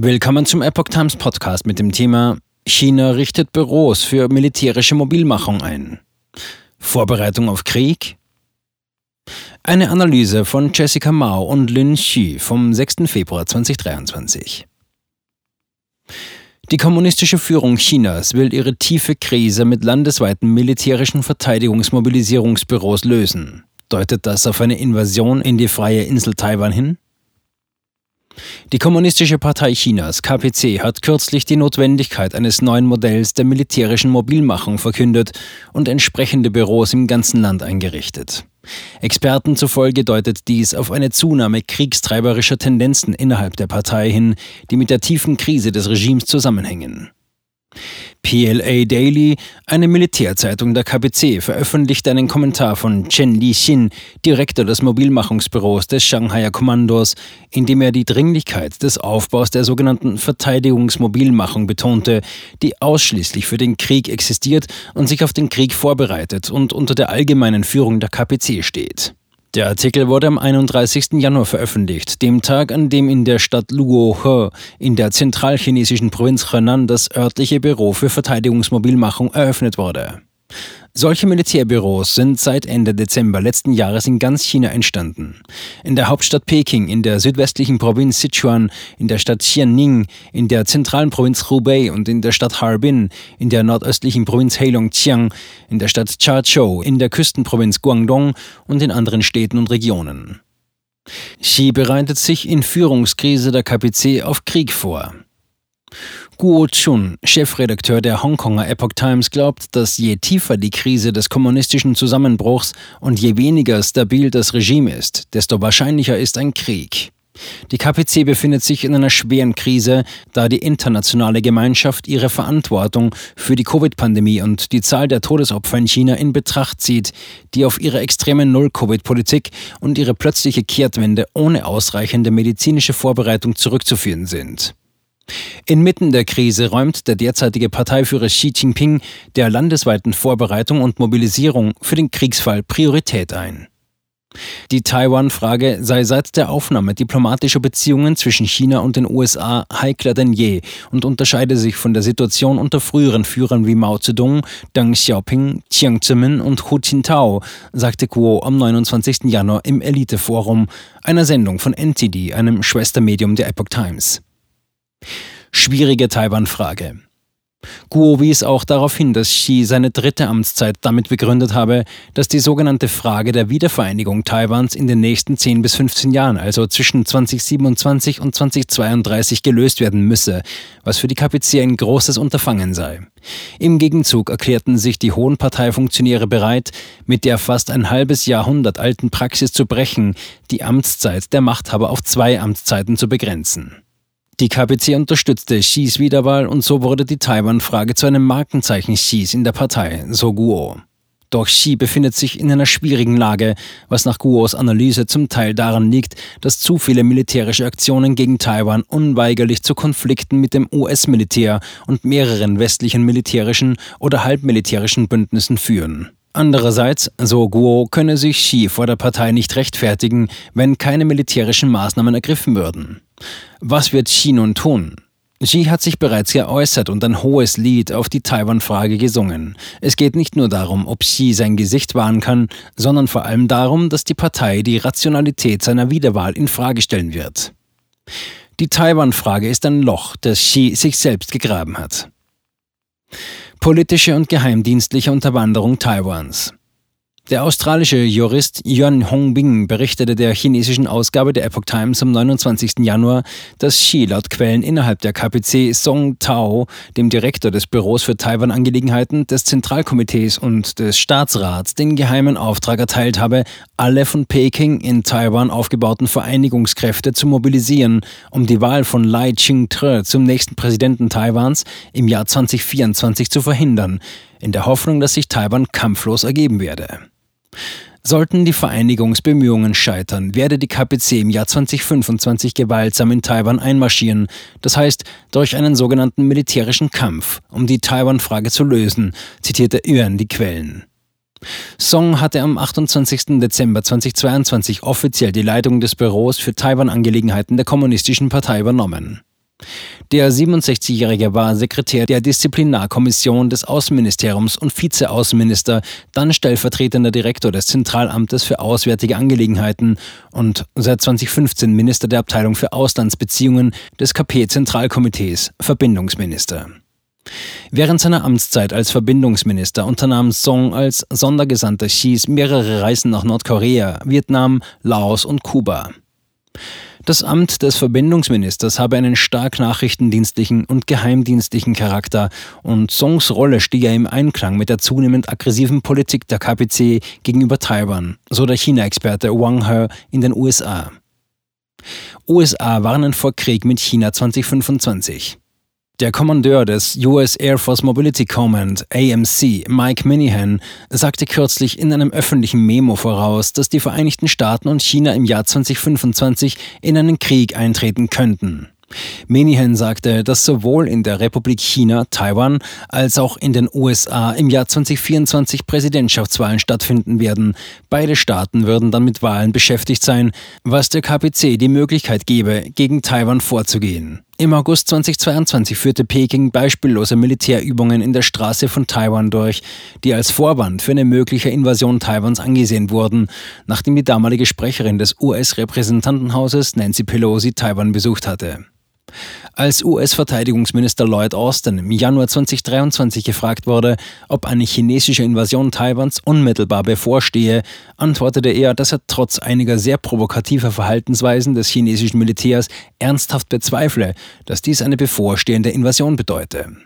Willkommen zum Epoch Times Podcast mit dem Thema China richtet Büros für militärische Mobilmachung ein. Vorbereitung auf Krieg? Eine Analyse von Jessica Mao und Lin Xi vom 6. Februar 2023. Die kommunistische Führung Chinas will ihre tiefe Krise mit landesweiten militärischen Verteidigungsmobilisierungsbüros lösen. Deutet das auf eine Invasion in die freie Insel Taiwan hin? Die Kommunistische Partei Chinas, KPC, hat kürzlich die Notwendigkeit eines neuen Modells der militärischen Mobilmachung verkündet und entsprechende Büros im ganzen Land eingerichtet. Experten zufolge deutet dies auf eine Zunahme kriegstreiberischer Tendenzen innerhalb der Partei hin, die mit der tiefen Krise des Regimes zusammenhängen. PLA Daily, eine Militärzeitung der KPC, veröffentlichte einen Kommentar von Chen Li-xin, Direktor des Mobilmachungsbüros des Shanghaier Kommandos, in dem er die Dringlichkeit des Aufbaus der sogenannten Verteidigungsmobilmachung betonte, die ausschließlich für den Krieg existiert und sich auf den Krieg vorbereitet und unter der allgemeinen Führung der KPC steht. Der Artikel wurde am 31. Januar veröffentlicht, dem Tag, an dem in der Stadt Luohe in der zentralchinesischen Provinz Henan das örtliche Büro für Verteidigungsmobilmachung eröffnet wurde. Solche Militärbüros sind seit Ende Dezember letzten Jahres in ganz China entstanden. In der Hauptstadt Peking, in der südwestlichen Provinz Sichuan, in der Stadt Xianning, in der zentralen Provinz Hubei und in der Stadt Harbin, in der nordöstlichen Provinz Heilongjiang, in der Stadt Chazhou, in der Küstenprovinz Guangdong und in anderen Städten und Regionen. Xi bereitet sich in Führungskrise der KPC auf Krieg vor. Guo Chun, Chefredakteur der Hongkonger Epoch Times, glaubt, dass je tiefer die Krise des kommunistischen Zusammenbruchs und je weniger stabil das Regime ist, desto wahrscheinlicher ist ein Krieg. Die KPC befindet sich in einer schweren Krise, da die internationale Gemeinschaft ihre Verantwortung für die Covid-Pandemie und die Zahl der Todesopfer in China in Betracht zieht, die auf ihre extreme Null-Covid-Politik und ihre plötzliche Kehrtwende ohne ausreichende medizinische Vorbereitung zurückzuführen sind. Inmitten der Krise räumt der derzeitige Parteiführer Xi Jinping der landesweiten Vorbereitung und Mobilisierung für den Kriegsfall Priorität ein. Die Taiwan-Frage sei seit der Aufnahme diplomatischer Beziehungen zwischen China und den USA heikler denn je und unterscheide sich von der Situation unter früheren Führern wie Mao Zedong, Deng Xiaoping, Jiang Zemin und Hu Jintao, sagte Guo am 29. Januar im Elite-Forum, einer Sendung von NTD, einem Schwestermedium der Epoch Times. Schwierige Taiwan-Frage. Guo wies auch darauf hin, dass Xi seine dritte Amtszeit damit begründet habe, dass die sogenannte Frage der Wiedervereinigung Taiwans in den nächsten 10 bis 15 Jahren, also zwischen 2027 und 2032, gelöst werden müsse, was für die KPC ein großes Unterfangen sei. Im Gegenzug erklärten sich die hohen Parteifunktionäre bereit, mit der fast ein halbes Jahrhundert alten Praxis zu brechen, die Amtszeit der Machthaber auf zwei Amtszeiten zu begrenzen. Die KPC unterstützte Xis Wiederwahl und so wurde die Taiwan-Frage zu einem Markenzeichen Xis in der Partei, so Guo. Doch Xi befindet sich in einer schwierigen Lage, was nach Guos Analyse zum Teil daran liegt, dass zu viele militärische Aktionen gegen Taiwan unweigerlich zu Konflikten mit dem US-Militär und mehreren westlichen militärischen oder halbmilitärischen Bündnissen führen. Andererseits, so Guo, könne sich Xi vor der Partei nicht rechtfertigen, wenn keine militärischen Maßnahmen ergriffen würden. Was wird Xi nun tun? Xi hat sich bereits geäußert und ein hohes Lied auf die Taiwan-Frage gesungen. Es geht nicht nur darum, ob Xi sein Gesicht wahren kann, sondern vor allem darum, dass die Partei die Rationalität seiner Wiederwahl in Frage stellen wird. Die Taiwan-Frage ist ein Loch, das Xi sich selbst gegraben hat. Politische und geheimdienstliche Unterwanderung Taiwans. Der australische Jurist Yuan Hongbing berichtete der chinesischen Ausgabe der Epoch Times am 29. Januar, dass Xi laut Quellen innerhalb der KPC Song Tao, dem Direktor des Büros für Taiwan-Angelegenheiten, des Zentralkomitees und des Staatsrats, den geheimen Auftrag erteilt habe, alle von Peking in Taiwan aufgebauten Vereinigungskräfte zu mobilisieren, um die Wahl von Lai Ching-te zum nächsten Präsidenten Taiwans im Jahr 2024 zu verhindern, in der Hoffnung, dass sich Taiwan kampflos ergeben werde. Sollten die Vereinigungsbemühungen scheitern, werde die KPC im Jahr 2025 gewaltsam in Taiwan einmarschieren, das heißt durch einen sogenannten militärischen Kampf, um die Taiwan-Frage zu lösen, zitierte Yuan die Quellen. Song hatte am 28. Dezember 2022 offiziell die Leitung des Büros für Taiwan-Angelegenheiten der Kommunistischen Partei übernommen. Der 67-Jährige war Sekretär der Disziplinarkommission des Außenministeriums und Vizeaußenminister, dann stellvertretender Direktor des Zentralamtes für Auswärtige Angelegenheiten und seit 2015 Minister der Abteilung für Auslandsbeziehungen des KP-Zentralkomitees, Verbindungsminister. Während seiner Amtszeit als Verbindungsminister unternahm Song als Sondergesandter Xis mehrere Reisen nach Nordkorea, Vietnam, Laos und Kuba. Das Amt des Verbindungsministers habe einen stark nachrichtendienstlichen und geheimdienstlichen Charakter und Songs Rolle stehe im Einklang mit der zunehmend aggressiven Politik der KPC gegenüber Taiwan, so der China-Experte Wang He in den USA. USA warnen vor Krieg mit China 2025. Der Kommandeur des US Air Force Mobility Command, AMC, Mike Minihan, sagte kürzlich in einem öffentlichen Memo voraus, dass die Vereinigten Staaten und China im Jahr 2025 in einen Krieg eintreten könnten. Menihan sagte, dass sowohl in der Republik China, Taiwan, als auch in den USA im Jahr 2024 Präsidentschaftswahlen stattfinden werden. Beide Staaten würden dann mit Wahlen beschäftigt sein, was der KPC die Möglichkeit gebe, gegen Taiwan vorzugehen. Im August 2022 führte Peking beispiellose Militärübungen in der Straße von Taiwan durch, die als Vorwand für eine mögliche Invasion Taiwans angesehen wurden, nachdem die damalige Sprecherin des US-Repräsentantenhauses Nancy Pelosi Taiwan besucht hatte. Als US-Verteidigungsminister Lloyd Austin im Januar 2023 gefragt wurde, ob eine chinesische Invasion Taiwans unmittelbar bevorstehe, antwortete er, dass er trotz einiger sehr provokativer Verhaltensweisen des chinesischen Militärs ernsthaft bezweifle, dass dies eine bevorstehende Invasion bedeute.